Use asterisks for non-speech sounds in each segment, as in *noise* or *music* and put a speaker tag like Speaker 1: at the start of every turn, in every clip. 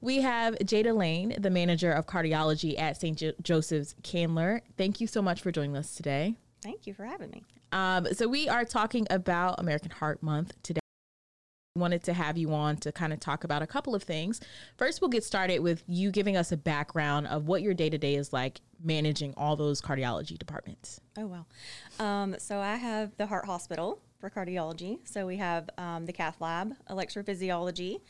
Speaker 1: We have Jada Lane, the manager of cardiology at St. Jo- Joseph's Candler. Thank you so much for joining us today.
Speaker 2: Thank you for having me.
Speaker 1: Um, so, we are talking about American Heart Month today. Wanted to have you on to kind of talk about a couple of things. First, we'll get started with you giving us a background of what your day to day is like managing all those cardiology departments.
Speaker 2: Oh, well. Um, so I have the Heart Hospital for cardiology. So we have um, the cath lab, electrophysiology,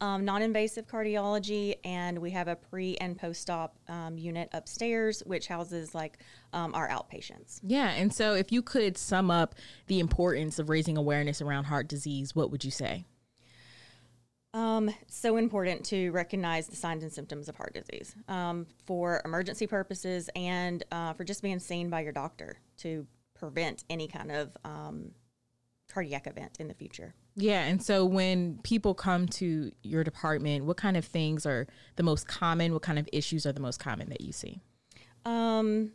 Speaker 2: um, non invasive cardiology, and we have a pre and post op um, unit upstairs, which houses like um, our outpatients.
Speaker 1: Yeah. And so, if you could sum up the importance of raising awareness around heart disease, what would you say?
Speaker 2: Um, so important to recognize the signs and symptoms of heart disease um, for emergency purposes and uh, for just being seen by your doctor to prevent any kind of um, cardiac event in the future.
Speaker 1: Yeah, and so when people come to your department, what kind of things are the most common? What kind of issues are the most common that you see?
Speaker 2: Um,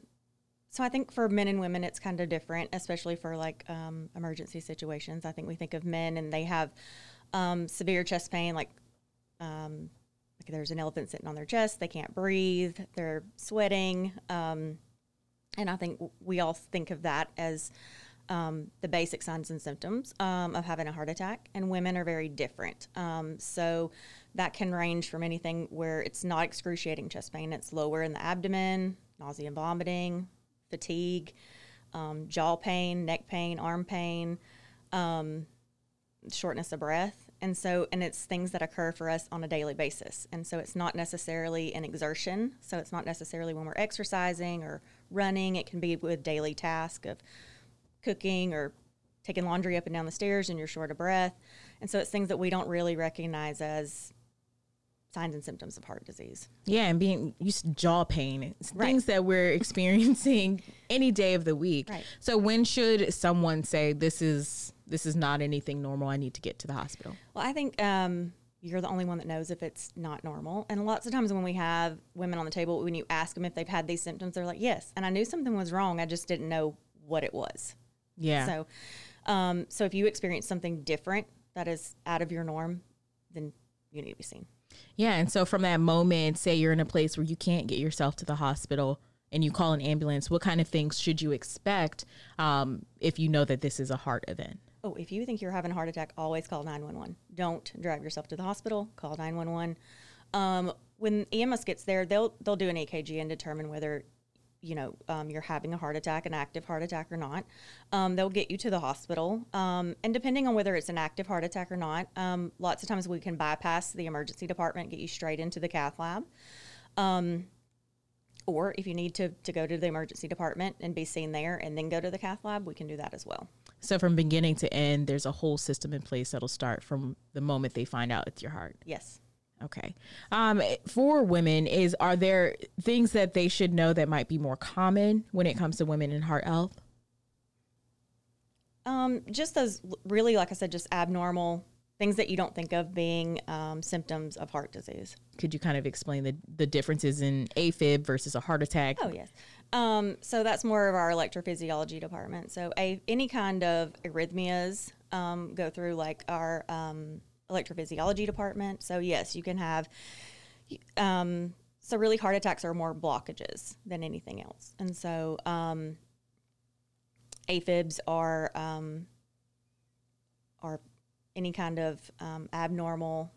Speaker 2: so I think for men and women, it's kind of different, especially for like um, emergency situations. I think we think of men and they have um, severe chest pain, like um, like there's an elephant sitting on their chest, they can't breathe, they're sweating, um, and I think we all think of that as um, the basic signs and symptoms um, of having a heart attack, and women are very different. Um, so that can range from anything where it's not excruciating chest pain, it's lower in the abdomen, nausea and vomiting, fatigue, um, jaw pain, neck pain, arm pain, um, shortness of breath. And so, and it's things that occur for us on a daily basis. And so, it's not necessarily an exertion. So, it's not necessarily when we're exercising or running. It can be with daily task of cooking or taking laundry up and down the stairs and you're short of breath. And so it's things that we don't really recognize as signs and symptoms of heart disease.
Speaker 1: Yeah, and being used to jaw pain, it's right. things that we're *laughs* experiencing any day of the week.
Speaker 2: Right.
Speaker 1: So when should someone say this is this is not anything normal? I need to get to the hospital.
Speaker 2: Well, I think um, you're the only one that knows if it's not normal. And lots of times when we have women on the table, when you ask them if they've had these symptoms, they're like, "Yes," and I knew something was wrong. I just didn't know what it was.
Speaker 1: Yeah.
Speaker 2: So, um, so if you experience something different that is out of your norm, then you need to be seen.
Speaker 1: Yeah. And so from that moment, say you're in a place where you can't get yourself to the hospital and you call an ambulance, what kind of things should you expect um, if you know that this is a heart event?
Speaker 2: Oh, if you think you're having a heart attack, always call 911. Don't drive yourself to the hospital. Call 911. Um, when EMS gets there, they'll they'll do an EKG and determine whether you know um, you're having a heart attack, an active heart attack or not. Um, they'll get you to the hospital, um, and depending on whether it's an active heart attack or not, um, lots of times we can bypass the emergency department, get you straight into the cath lab. Um, or if you need to, to go to the emergency department and be seen there and then go to the cath lab, we can do that as well.
Speaker 1: So from beginning to end, there's a whole system in place that'll start from the moment they find out it's your heart.
Speaker 2: Yes.
Speaker 1: Okay. Um, for women, is are there things that they should know that might be more common when it comes to women in heart health?
Speaker 2: Um, just those really, like I said, just abnormal things that you don't think of being um, symptoms of heart disease.
Speaker 1: Could you kind of explain the, the differences in AFib versus a heart attack?
Speaker 2: Oh, yes. Um, so that's more of our electrophysiology department. So a, any kind of arrhythmias um, go through like our um, electrophysiology department. So yes, you can have. Um, so really, heart attacks are more blockages than anything else, and so um, AFibs are um, are any kind of um, abnormal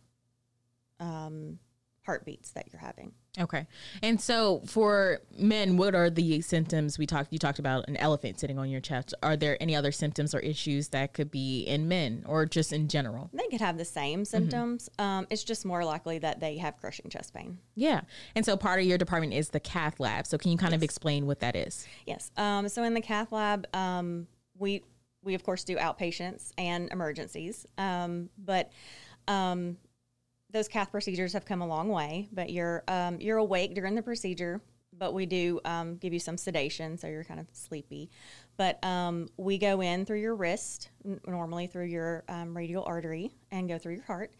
Speaker 2: um, heartbeats that you're having.
Speaker 1: Okay. And so for men, what are the symptoms we talked you talked about an elephant sitting on your chest. Are there any other symptoms or issues that could be in men or just in general?
Speaker 2: They could have the same symptoms. Mm-hmm. Um, it's just more likely that they have crushing chest pain.
Speaker 1: Yeah. And so part of your department is the cath lab. So can you kind yes. of explain what that is?
Speaker 2: Yes. Um, so in the cath lab, um, we we of course do outpatients and emergencies. Um, but um, those cath procedures have come a long way, but you're um, you're awake during the procedure. But we do um, give you some sedation, so you're kind of sleepy. But um, we go in through your wrist, n- normally through your um, radial artery, and go through your heart,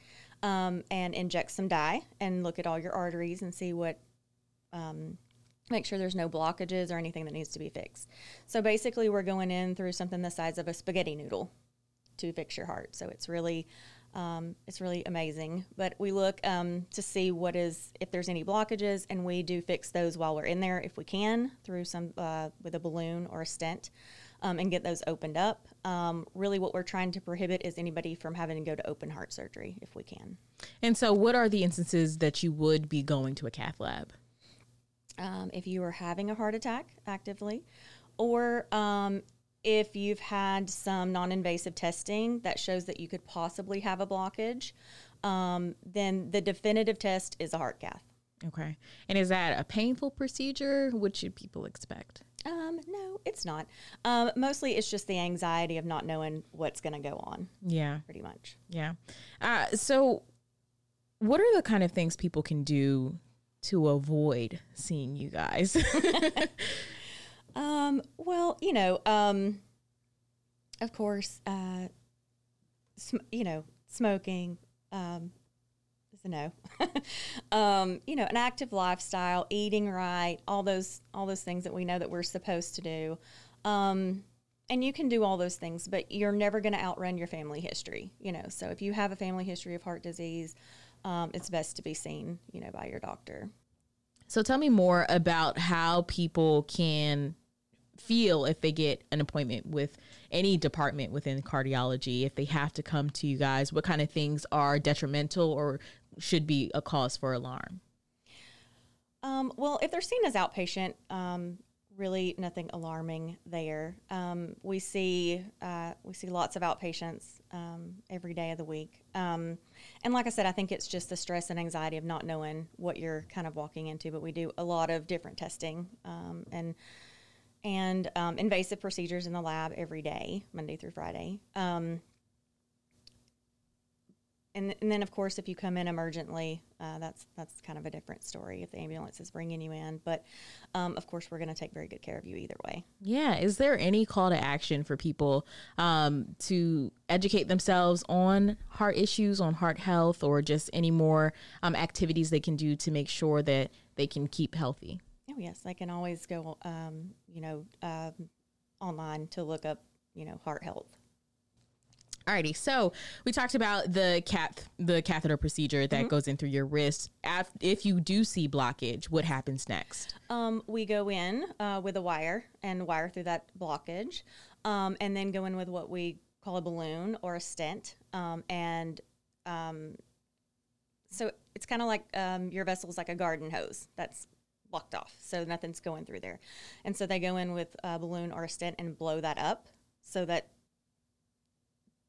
Speaker 2: um, and inject some dye and look at all your arteries and see what um, make sure there's no blockages or anything that needs to be fixed. So basically, we're going in through something the size of a spaghetti noodle to fix your heart. So it's really Um, it's really amazing. But we look um, to see what is if there's any blockages, and we do fix those while we're in there if we can through some uh, with a balloon or a stent. Um, and get those opened up. Um, really, what we're trying to prohibit is anybody from having to go to open heart surgery if we can.
Speaker 1: And so, what are the instances that you would be going to a cath lab?
Speaker 2: Um, if you are having a heart attack actively, or um, if you've had some non invasive testing that shows that you could possibly have a blockage, um, then the definitive test is a heart cath.
Speaker 1: Okay. And is that a painful procedure? What should people expect?
Speaker 2: Um, no, it's not. Um, mostly it's just the anxiety of not knowing what's going to go on.
Speaker 1: Yeah.
Speaker 2: Pretty much.
Speaker 1: Yeah. Uh, so, what are the kind of things people can do to avoid seeing you guys? *laughs* *laughs*
Speaker 2: um, well, you know, um, of course, uh, sm- you know, smoking, um, is a no. *laughs* um, you know, an active lifestyle, eating right, all those all those things that we know that we're supposed to do. Um, and you can do all those things, but you're never going to outrun your family history. You know, so if you have a family history of heart disease, um, it's best to be seen, you know, by your doctor.
Speaker 1: So tell me more about how people can feel if they get an appointment with any department within cardiology, if they have to come to you guys, what kind of things are detrimental or should be a cause for alarm?
Speaker 2: Um, well, if they're seen as outpatient, um, really nothing alarming there. Um, we see uh, we see lots of outpatients um, every day of the week, um, and like I said, I think it's just the stress and anxiety of not knowing what you're kind of walking into. But we do a lot of different testing um, and and um, invasive procedures in the lab every day, Monday through Friday. Um, and, and then, of course, if you come in emergently, uh, that's that's kind of a different story. If the ambulance is bringing you in, but um, of course, we're going to take very good care of you either way.
Speaker 1: Yeah. Is there any call to action for people um, to educate themselves on heart issues, on heart health, or just any more um, activities they can do to make sure that they can keep healthy?
Speaker 2: Yes, I can always go, um, you know, um, online to look up, you know, heart health.
Speaker 1: Alrighty, so we talked about the cath the catheter procedure that goes in through your wrist. Af- if you do see blockage, what happens next?
Speaker 2: Um, we go in uh, with a wire and wire through that blockage, um, and then go in with what we call a balloon or a stent. Um, and um, so it's kind of like um, your vessel is like a garden hose that's blocked off, so nothing's going through there. And so they go in with a balloon or a stent and blow that up so that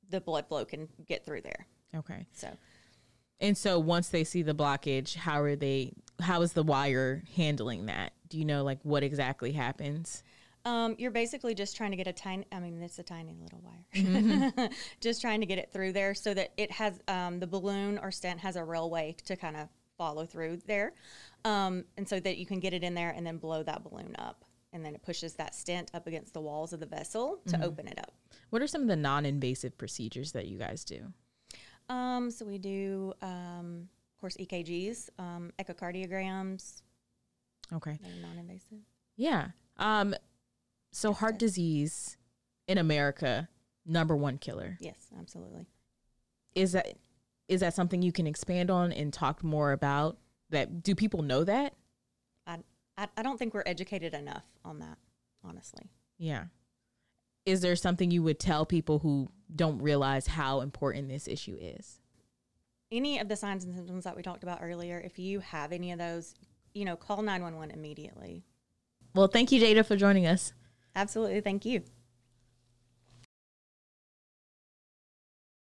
Speaker 2: the blood flow can get through there.
Speaker 1: Okay.
Speaker 2: So
Speaker 1: And so once they see the blockage, how are they how is the wire handling that? Do you know like what exactly happens?
Speaker 2: Um, you're basically just trying to get a tiny, I mean, it's a tiny little wire. *laughs* just trying to get it through there so that it has, um, the balloon or stent has a railway to kind of follow through there. Um, and so that you can get it in there and then blow that balloon up. And then it pushes that stent up against the walls of the vessel to open it up.
Speaker 1: What are some of the non-invasive procedures that you guys do?
Speaker 2: Um, so we do, um, of course, EKGs, um, echocardiograms,
Speaker 1: Okay.
Speaker 2: non invasive.
Speaker 1: Yeah. Um so heart disease in America, number one killer.
Speaker 2: Yes, absolutely.
Speaker 1: Is that is that something you can expand on and talk more about? That do people know that?
Speaker 2: I, I, I don't think we're educated enough on that, honestly.
Speaker 1: Yeah. Is there something you would tell people who don't realize how important this issue is?
Speaker 2: any of the signs and symptoms that we talked about earlier, if you have any of those, you know, call 911 immediately.
Speaker 1: Well, thank you, Jada, for joining us.
Speaker 2: Absolutely. Thank you.